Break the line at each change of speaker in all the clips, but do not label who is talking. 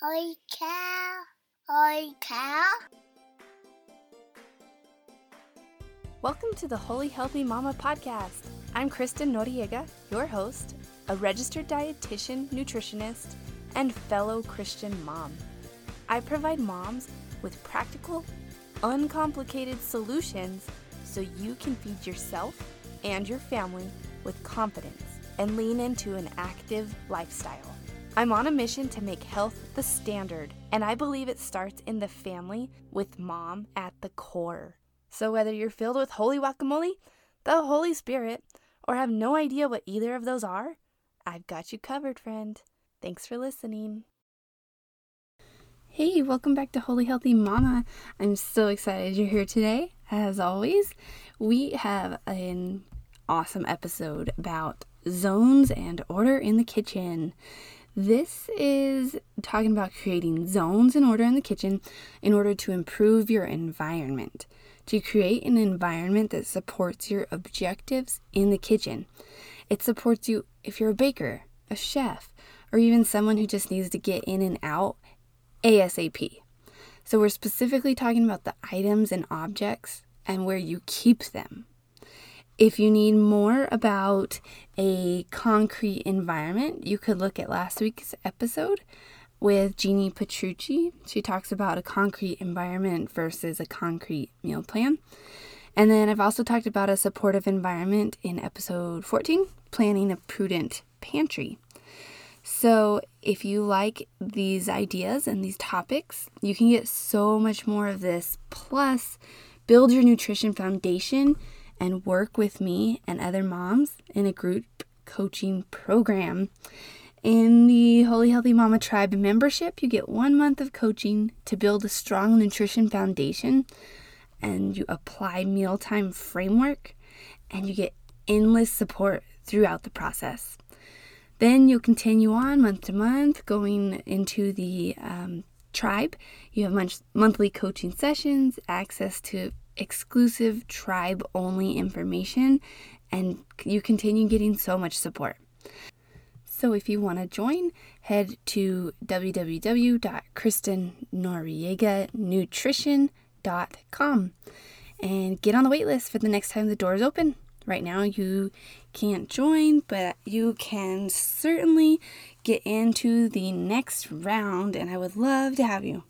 Holy cow! Holy cow!
Welcome to the Holy Healthy Mama podcast. I'm Kristen Noriega, your host, a registered dietitian, nutritionist, and fellow Christian mom. I provide moms with practical, uncomplicated solutions so you can feed yourself and your family with confidence and lean into an active lifestyle. I'm on a mission to make health the standard, and I believe it starts in the family with mom at the core. So, whether you're filled with holy guacamole, the Holy Spirit, or have no idea what either of those are, I've got you covered, friend. Thanks for listening. Hey, welcome back to Holy Healthy Mama. I'm so excited you're here today. As always, we have an awesome episode about zones and order in the kitchen. This is talking about creating zones in order in the kitchen in order to improve your environment, to create an environment that supports your objectives in the kitchen. It supports you if you're a baker, a chef, or even someone who just needs to get in and out ASAP. So, we're specifically talking about the items and objects and where you keep them. If you need more about a concrete environment, you could look at last week's episode with Jeannie Petrucci. She talks about a concrete environment versus a concrete meal plan. And then I've also talked about a supportive environment in episode 14, planning a prudent pantry. So, if you like these ideas and these topics, you can get so much more of this. Plus, build your nutrition foundation and work with me and other moms in a group coaching program. In the Holy Healthy Mama Tribe membership, you get one month of coaching to build a strong nutrition foundation, and you apply mealtime framework, and you get endless support throughout the process. Then you'll continue on month to month, going into the um, tribe. You have month- monthly coaching sessions, access to exclusive tribe only information, and you continue getting so much support. So if you want to join, head to www.kristennorieganutrition.com and get on the waitlist for the next time the doors open. Right now, you can't join, but you can certainly get into the next round, and I would love to have you.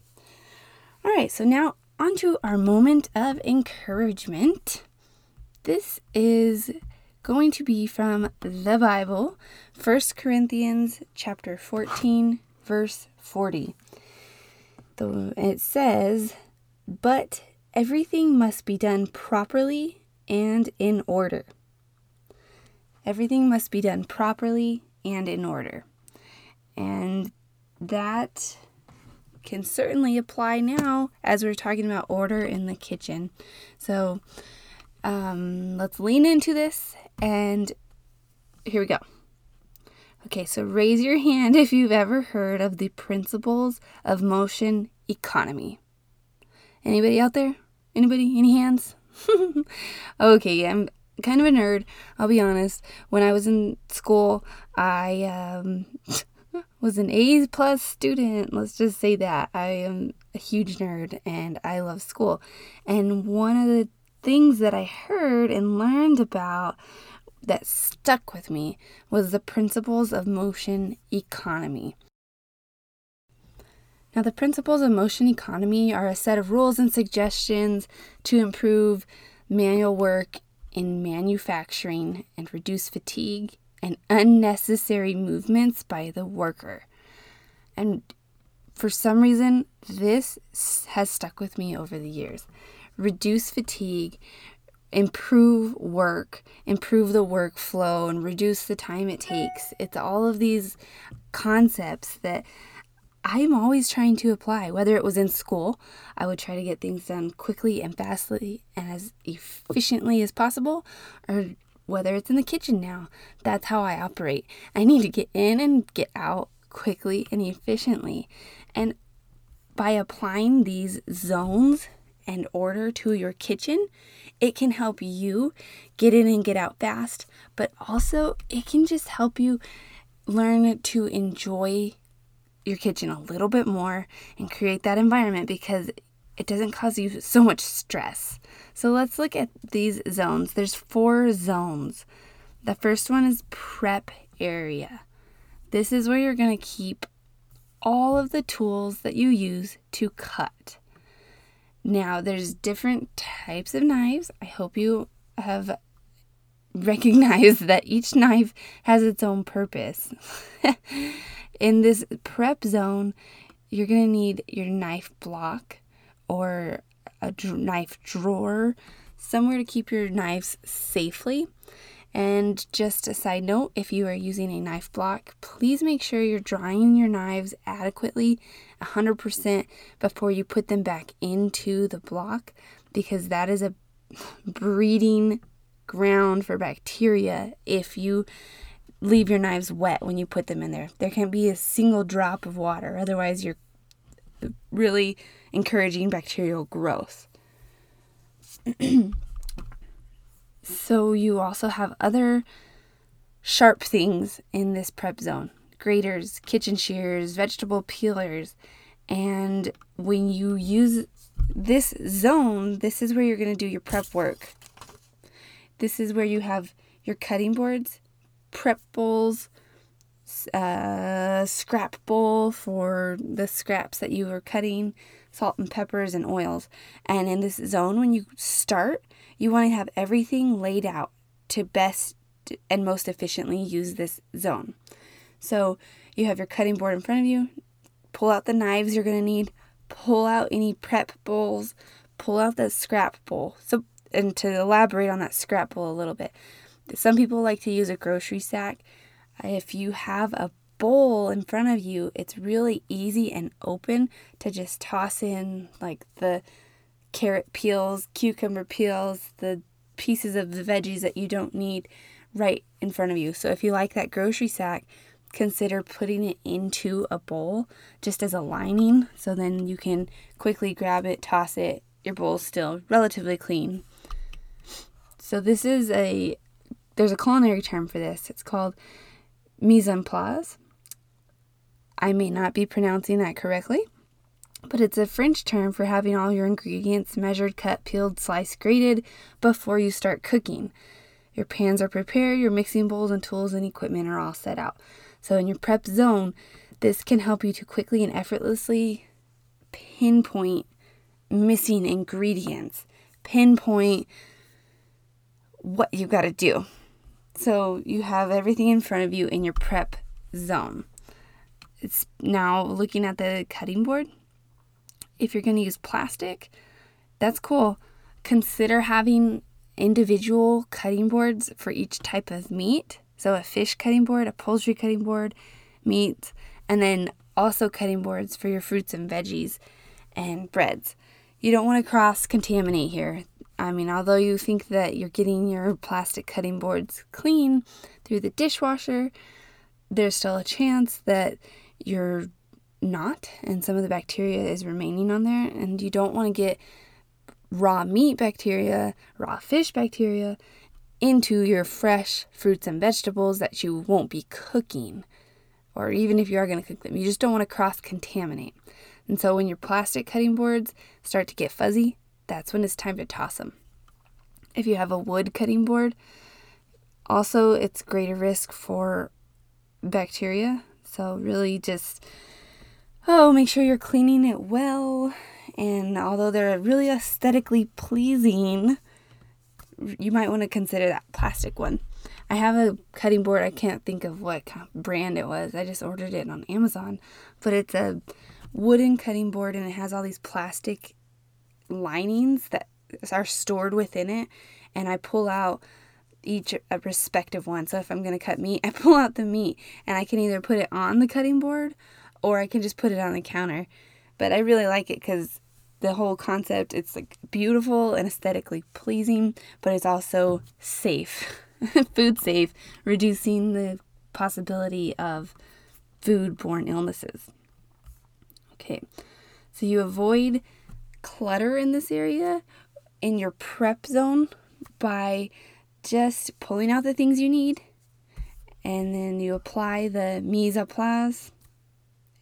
All right, so now on to our moment of encouragement. This is going to be from the Bible, 1 Corinthians chapter 14, verse 40. It says, But everything must be done properly and in order. Everything must be done properly and in order. And that can certainly apply now as we're talking about order in the kitchen. So um, let's lean into this and here we go. Okay, so raise your hand if you've ever heard of the principles of motion economy. Anybody out there? Anybody? Any hands? okay, I'm kind of a nerd, I'll be honest. When I was in school, I um, was an A plus student. Let's just say that. I am a huge nerd and I love school. And one of the things that I heard and learned about that stuck with me was the principles of motion economy. Now, the principles of motion economy are a set of rules and suggestions to improve manual work in manufacturing and reduce fatigue and unnecessary movements by the worker. And for some reason, this has stuck with me over the years. Reduce fatigue, improve work, improve the workflow, and reduce the time it takes. It's all of these concepts that I'm always trying to apply. Whether it was in school, I would try to get things done quickly and fastly and as efficiently as possible, or whether it's in the kitchen now. That's how I operate. I need to get in and get out quickly and efficiently. And by applying these zones and order to your kitchen, it can help you get in and get out fast, but also it can just help you learn to enjoy your kitchen a little bit more and create that environment because it doesn't cause you so much stress. So let's look at these zones. There's four zones. The first one is prep area. This is where you're going to keep all of the tools that you use to cut. Now, there's different types of knives. I hope you have recognized that each knife has its own purpose. In this prep zone, you're going to need your knife block or a knife drawer, somewhere to keep your knives safely. And just a side note if you are using a knife block, please make sure you're drying your knives adequately 100% before you put them back into the block because that is a breeding ground for bacteria if you leave your knives wet when you put them in there. There can't be a single drop of water, otherwise, you're really encouraging bacterial growth. so, you also have other sharp things in this prep zone graters, kitchen shears, vegetable peelers. And when you use this zone, this is where you're going to do your prep work. This is where you have your cutting boards, prep bowls, uh, scrap bowl for the scraps that you are cutting, salt and peppers and oils. And in this zone, when you start, you want to have everything laid out to best and most efficiently use this zone. So you have your cutting board in front of you, pull out the knives you're going to need, pull out any prep bowls, pull out the scrap bowl. So, and to elaborate on that scrap bowl a little bit, some people like to use a grocery sack. If you have a bowl in front of you, it's really easy and open to just toss in like the carrot peels, cucumber peels, the pieces of the veggies that you don't need right in front of you. So if you like that grocery sack, consider putting it into a bowl just as a lining so then you can quickly grab it, toss it. Your bowl's still relatively clean. So this is a there's a culinary term for this. It's called mise en place. I may not be pronouncing that correctly, but it's a French term for having all your ingredients measured, cut, peeled, sliced, grated before you start cooking. Your pans are prepared, your mixing bowls and tools and equipment are all set out. So, in your prep zone, this can help you to quickly and effortlessly pinpoint missing ingredients, pinpoint what you got to do. So you have everything in front of you in your prep zone. It's now looking at the cutting board. If you're going to use plastic, that's cool. Consider having individual cutting boards for each type of meat. So a fish cutting board, a poultry cutting board, meat, and then also cutting boards for your fruits and veggies and breads. You don't want to cross contaminate here. I mean, although you think that you're getting your plastic cutting boards clean through the dishwasher, there's still a chance that you're not, and some of the bacteria is remaining on there, and you don't want to get raw meat bacteria, raw fish bacteria into your fresh fruits and vegetables that you won't be cooking, or even if you are going to cook them. You just don't want to cross contaminate. And so when your plastic cutting boards start to get fuzzy, that's when it's time to toss them. If you have a wood cutting board, also it's greater risk for bacteria. So really just oh, make sure you're cleaning it well. And although they're really aesthetically pleasing, you might want to consider that plastic one. I have a cutting board. I can't think of what brand it was. I just ordered it on Amazon, but it's a wooden cutting board and it has all these plastic linings that are stored within it and I pull out each a respective one. So if I'm going to cut meat, I pull out the meat and I can either put it on the cutting board or I can just put it on the counter. But I really like it cuz the whole concept it's like beautiful and aesthetically pleasing, but it's also safe. food safe, reducing the possibility of food-borne illnesses. Okay. So you avoid clutter in this area in your prep zone by just pulling out the things you need and then you apply the mise en place.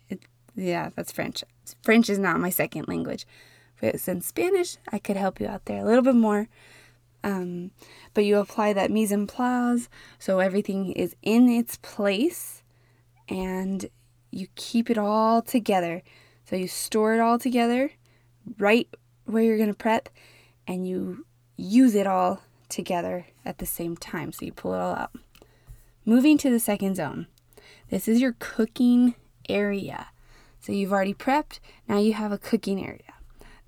It, Yeah, that's French. French is not my second language. but in Spanish, I could help you out there a little bit more. Um, but you apply that mise en place so everything is in its place and you keep it all together. So you store it all together right where you're going to prep and you use it all together at the same time. So you pull it all out. Moving to the second zone. This is your cooking area. So you've already prepped, now you have a cooking area.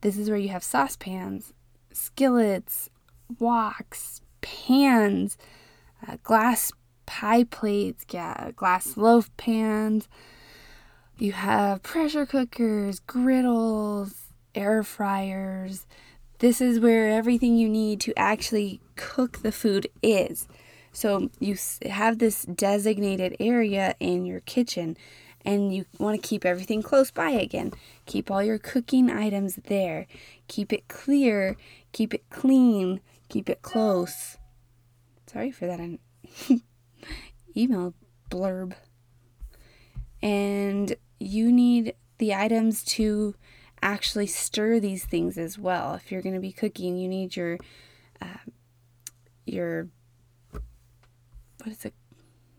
This is where you have saucepans, skillets, woks, pans, uh, glass pie plates, yeah, glass loaf pans. You have pressure cookers, griddles, air fryers. This is where everything you need to actually cook the food is. So you have this designated area in your kitchen and you want to keep everything close by again. Keep all your cooking items there. Keep it clear, keep it clean, keep it close. Sorry for that email blurb. And you need the items to actually stir these things as well. If you're going to be cooking, you need your uh, your what is it?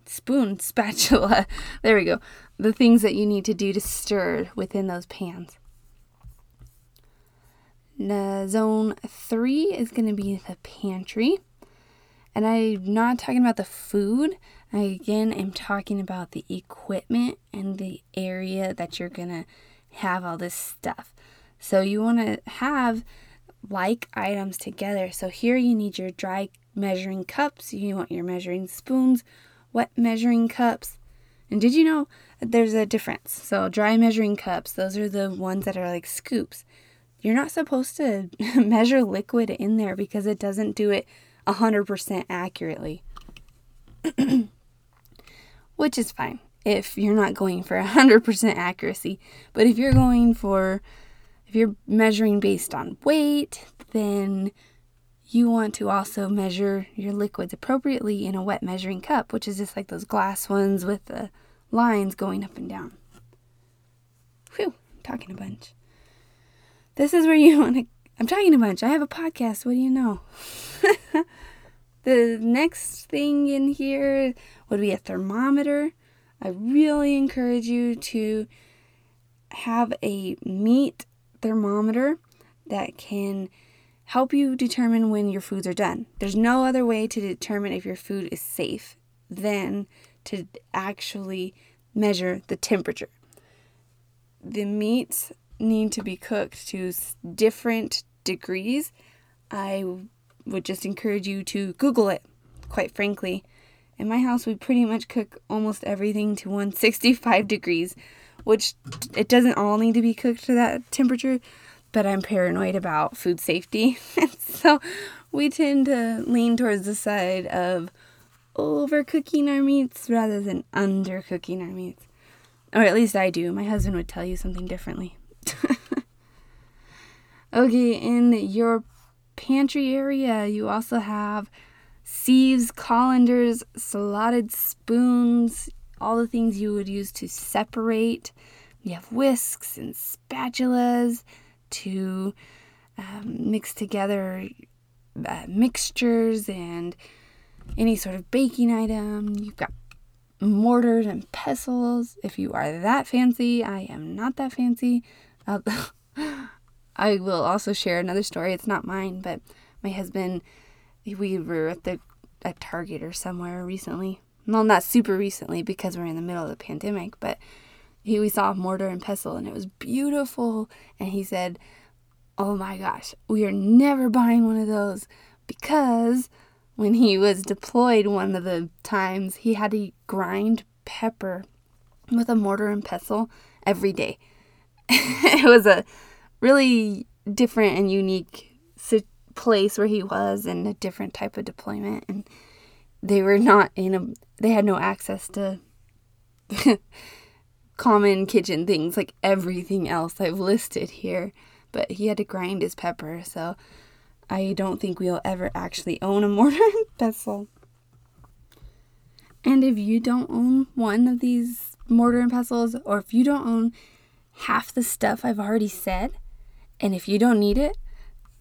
Spoon, spatula. there we go. The things that you need to do to stir within those pans. Now, zone three is going to be the pantry. And I'm not talking about the food. I again am talking about the equipment and the area that you're going to have all this stuff. So you want to have like items together. So here you need your dry measuring cups, you want your measuring spoons, wet measuring cups. And did you know there's a difference? So dry measuring cups, those are the ones that are like scoops. You're not supposed to measure liquid in there because it doesn't do it 100% accurately. Which is fine if you're not going for 100% accuracy. But if you're going for, if you're measuring based on weight, then you want to also measure your liquids appropriately in a wet measuring cup, which is just like those glass ones with the lines going up and down. Whew, I'm talking a bunch. This is where you want to. I'm talking a bunch. I have a podcast. What do you know? the next thing in here would be a thermometer. I really encourage you to have a meat thermometer that can help you determine when your foods are done. There's no other way to determine if your food is safe than to actually measure the temperature. The meats need to be cooked to different degrees. I would just encourage you to Google it, quite frankly. In my house, we pretty much cook almost everything to 165 degrees, which it doesn't all need to be cooked to that temperature, but I'm paranoid about food safety. so we tend to lean towards the side of overcooking our meats rather than undercooking our meats. Or at least I do. My husband would tell you something differently. okay, in your pantry area, you also have sieves, colanders, slotted spoons, all the things you would use to separate. You have whisks and spatulas to um, mix together uh, mixtures and any sort of baking item. You've got mortars and pestles. If you are that fancy, I am not that fancy. Uh, I will also share another story. It's not mine, but my husband we were at the at Target or somewhere recently. Well, not super recently because we're in the middle of the pandemic, but he we saw mortar and pestle and it was beautiful. And he said, "Oh my gosh, we are never buying one of those because." When he was deployed one of the times, he had to grind pepper with a mortar and pestle every day. it was a really different and unique place where he was and a different type of deployment and they were not in a they had no access to common kitchen things like everything else I've listed here but he had to grind his pepper so I don't think we'll ever actually own a mortar and pestle and if you don't own one of these mortar and pestles or if you don't own half the stuff I've already said. And if you don't need it,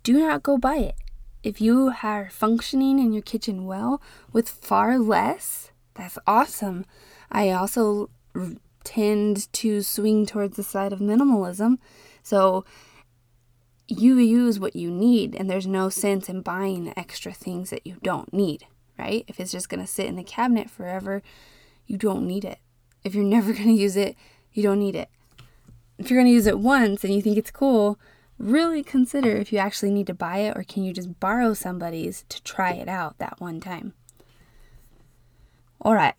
do not go buy it. If you are functioning in your kitchen well with far less, that's awesome. I also tend to swing towards the side of minimalism. So you use what you need, and there's no sense in buying extra things that you don't need, right? If it's just going to sit in the cabinet forever, you don't need it. If you're never going to use it, you don't need it. If you're going to use it once and you think it's cool, really consider if you actually need to buy it or can you just borrow somebody's to try it out that one time. All right.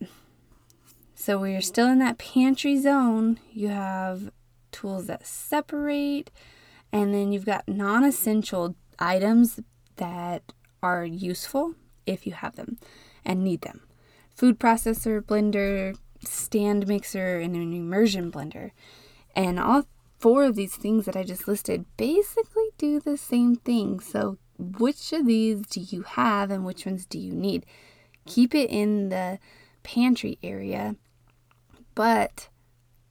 So we're still in that pantry zone. You have tools that separate, and then you've got non essential items that are useful if you have them and need them food processor, blender, stand mixer, and an immersion blender. And all four of these things that I just listed basically do the same thing. So, which of these do you have and which ones do you need? Keep it in the pantry area, but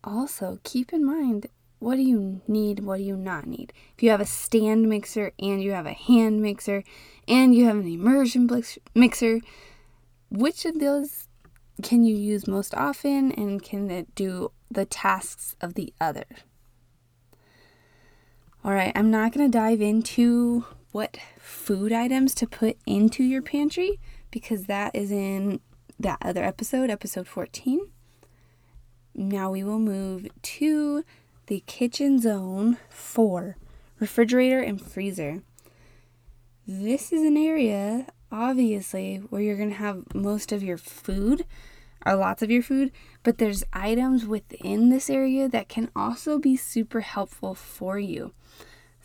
also keep in mind what do you need, what do you not need. If you have a stand mixer and you have a hand mixer and you have an immersion mixer, which of those can you use most often and can it do the tasks of the other? All right, I'm not going to dive into what food items to put into your pantry because that is in that other episode, episode 14. Now we will move to the kitchen zone for refrigerator and freezer. This is an area, obviously, where you're going to have most of your food or lots of your food, but there's items within this area that can also be super helpful for you.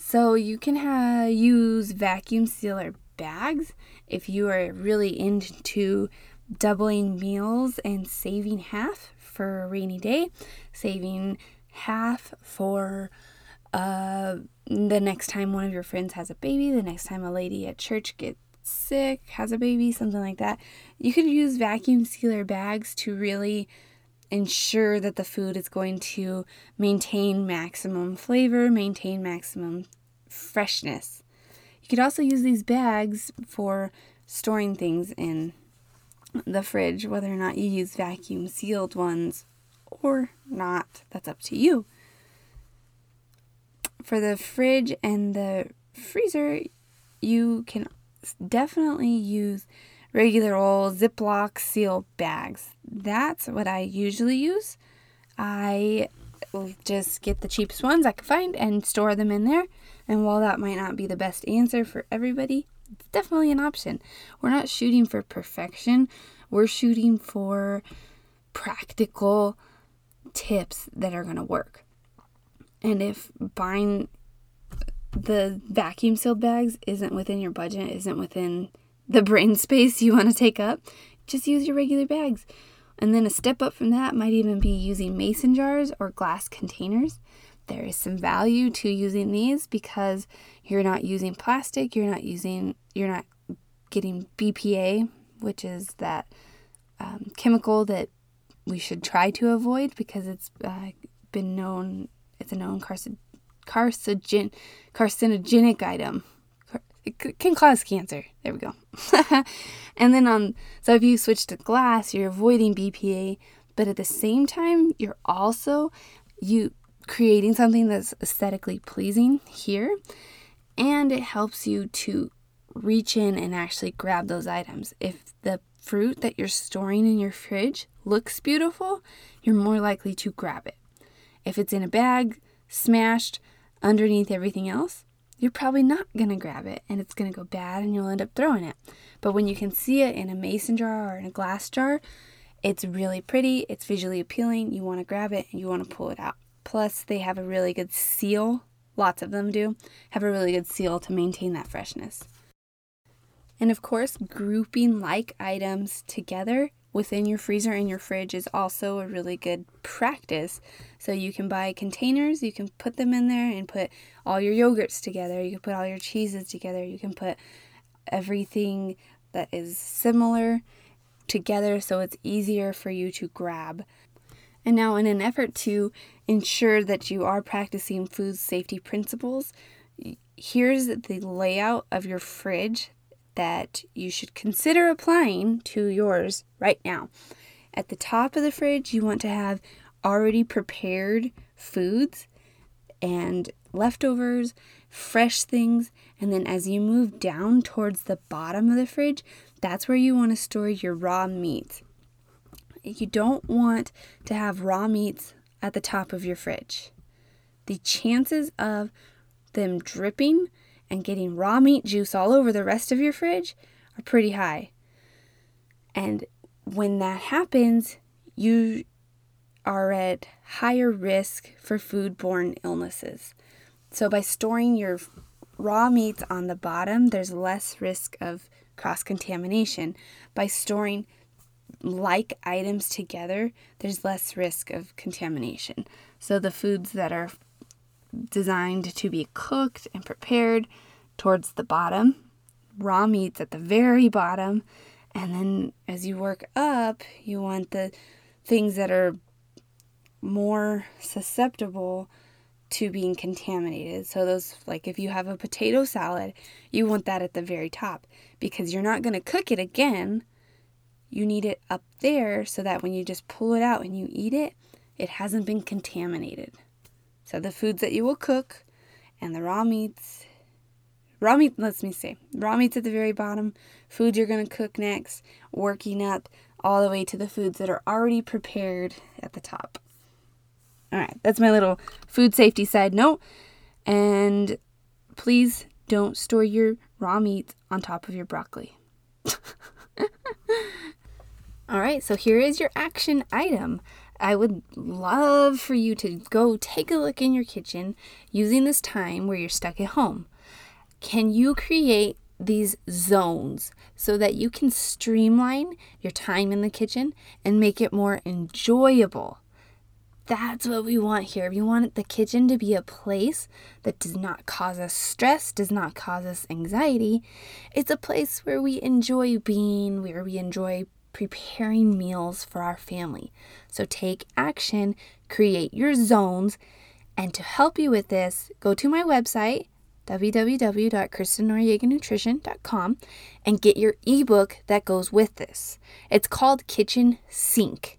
So you can have, use vacuum sealer bags if you are really into doubling meals and saving half for a rainy day, saving half for uh, the next time one of your friends has a baby, the next time a lady at church gets sick, has a baby, something like that. You could use vacuum sealer bags to really ensure that the food is going to maintain maximum flavor, maintain maximum freshness. You could also use these bags for storing things in the fridge, whether or not you use vacuum sealed ones or not. That's up to you. For the fridge and the freezer, you can definitely use regular old Ziploc seal bags. That's what I usually use. I just get the cheapest ones I can find and store them in there. And while that might not be the best answer for everybody, it's definitely an option. We're not shooting for perfection, we're shooting for practical tips that are going to work. And if buying the vacuum sealed bags isn't within your budget, isn't within the brain space you want to take up, just use your regular bags. And then a step up from that might even be using mason jars or glass containers. There is some value to using these because you're not using plastic, you're not using, you're not getting BPA, which is that um, chemical that we should try to avoid because it's uh, been known, it's a known carcinogen, carcinogen, carcinogenic item it can cause cancer. There we go. and then on so if you switch to glass, you're avoiding BPA, but at the same time, you're also you creating something that's aesthetically pleasing here, and it helps you to reach in and actually grab those items. If the fruit that you're storing in your fridge looks beautiful, you're more likely to grab it. If it's in a bag, smashed underneath everything else, you're probably not going to grab it and it's going to go bad and you'll end up throwing it. But when you can see it in a mason jar or in a glass jar, it's really pretty, it's visually appealing, you want to grab it and you want to pull it out. Plus, they have a really good seal, lots of them do, have a really good seal to maintain that freshness. And of course, grouping like items together within your freezer and your fridge is also a really good practice. So you can buy containers, you can put them in there and put all your yogurts together, you can put all your cheeses together, you can put everything that is similar together so it's easier for you to grab. And now, in an effort to ensure that you are practicing food safety principles, here's the layout of your fridge that you should consider applying to yours right now. At the top of the fridge, you want to have already prepared foods and leftovers, fresh things, and then as you move down towards the bottom of the fridge, that's where you want to store your raw meats. You don't want to have raw meats at the top of your fridge. The chances of them dripping and getting raw meat juice all over the rest of your fridge are pretty high. And when that happens, you are at higher risk for foodborne illnesses. So, by storing your raw meats on the bottom, there's less risk of cross contamination. By storing like items together, there's less risk of contamination. So, the foods that are designed to be cooked and prepared towards the bottom, raw meats at the very bottom, and then as you work up, you want the things that are more susceptible to being contaminated. So, those, like if you have a potato salad, you want that at the very top because you're not going to cook it again. You need it up there so that when you just pull it out and you eat it, it hasn't been contaminated. So, the foods that you will cook and the raw meats Raw meat, let me see. Raw meat's at the very bottom. Foods you're going to cook next, working up all the way to the foods that are already prepared at the top. All right, that's my little food safety side note. And please don't store your raw meat on top of your broccoli. all right, so here is your action item. I would love for you to go take a look in your kitchen using this time where you're stuck at home can you create these zones so that you can streamline your time in the kitchen and make it more enjoyable? That's what we want here. We want the kitchen to be a place that does not cause us stress, does not cause us anxiety. It's a place where we enjoy being, where we enjoy preparing meals for our family. So take action, create your zones, and to help you with this, go to my website, www.kristennorieganutrition.com and get your ebook that goes with this. It's called Kitchen Sink.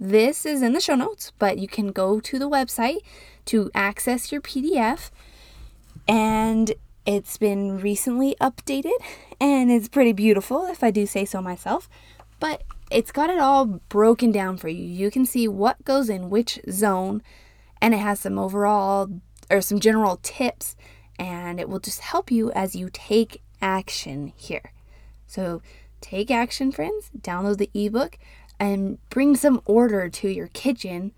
This is in the show notes, but you can go to the website to access your PDF and it's been recently updated and it's pretty beautiful if I do say so myself, but it's got it all broken down for you. You can see what goes in which zone and it has some overall or some general tips and it will just help you as you take action here. So, take action, friends. Download the ebook and bring some order to your kitchen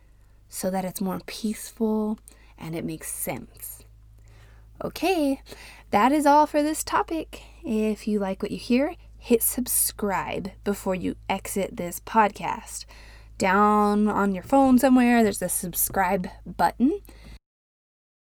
so that it's more peaceful and it makes sense. Okay, that is all for this topic. If you like what you hear, hit subscribe before you exit this podcast. Down on your phone somewhere, there's a subscribe button.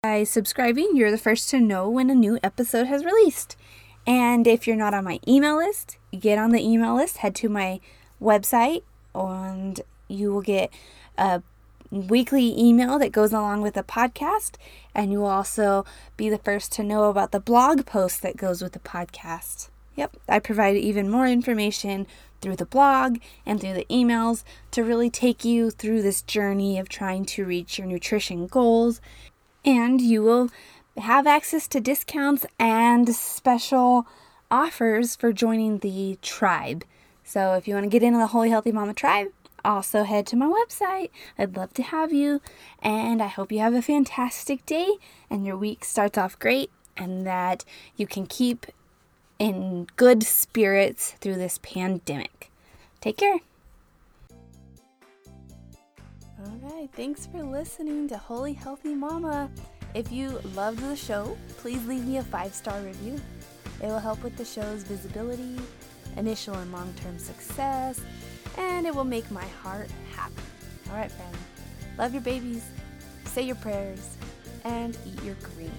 By subscribing, you're the first to know when a new episode has released. And if you're not on my email list, get on the email list, head to my website, and you will get a weekly email that goes along with the podcast. And you will also be the first to know about the blog post that goes with the podcast. Yep, I provide even more information through the blog and through the emails to really take you through this journey of trying to reach your nutrition goals and you will have access to discounts and special offers for joining the tribe. So if you want to get into the Holy Healthy Mama tribe, also head to my website. I'd love to have you. And I hope you have a fantastic day and your week starts off great and that you can keep in good spirits through this pandemic. Take care. All right, thanks for listening to Holy Healthy Mama. If you loved the show, please leave me a five star review. It will help with the show's visibility, initial and long term success, and it will make my heart happy. All right, friends, love your babies, say your prayers, and eat your green.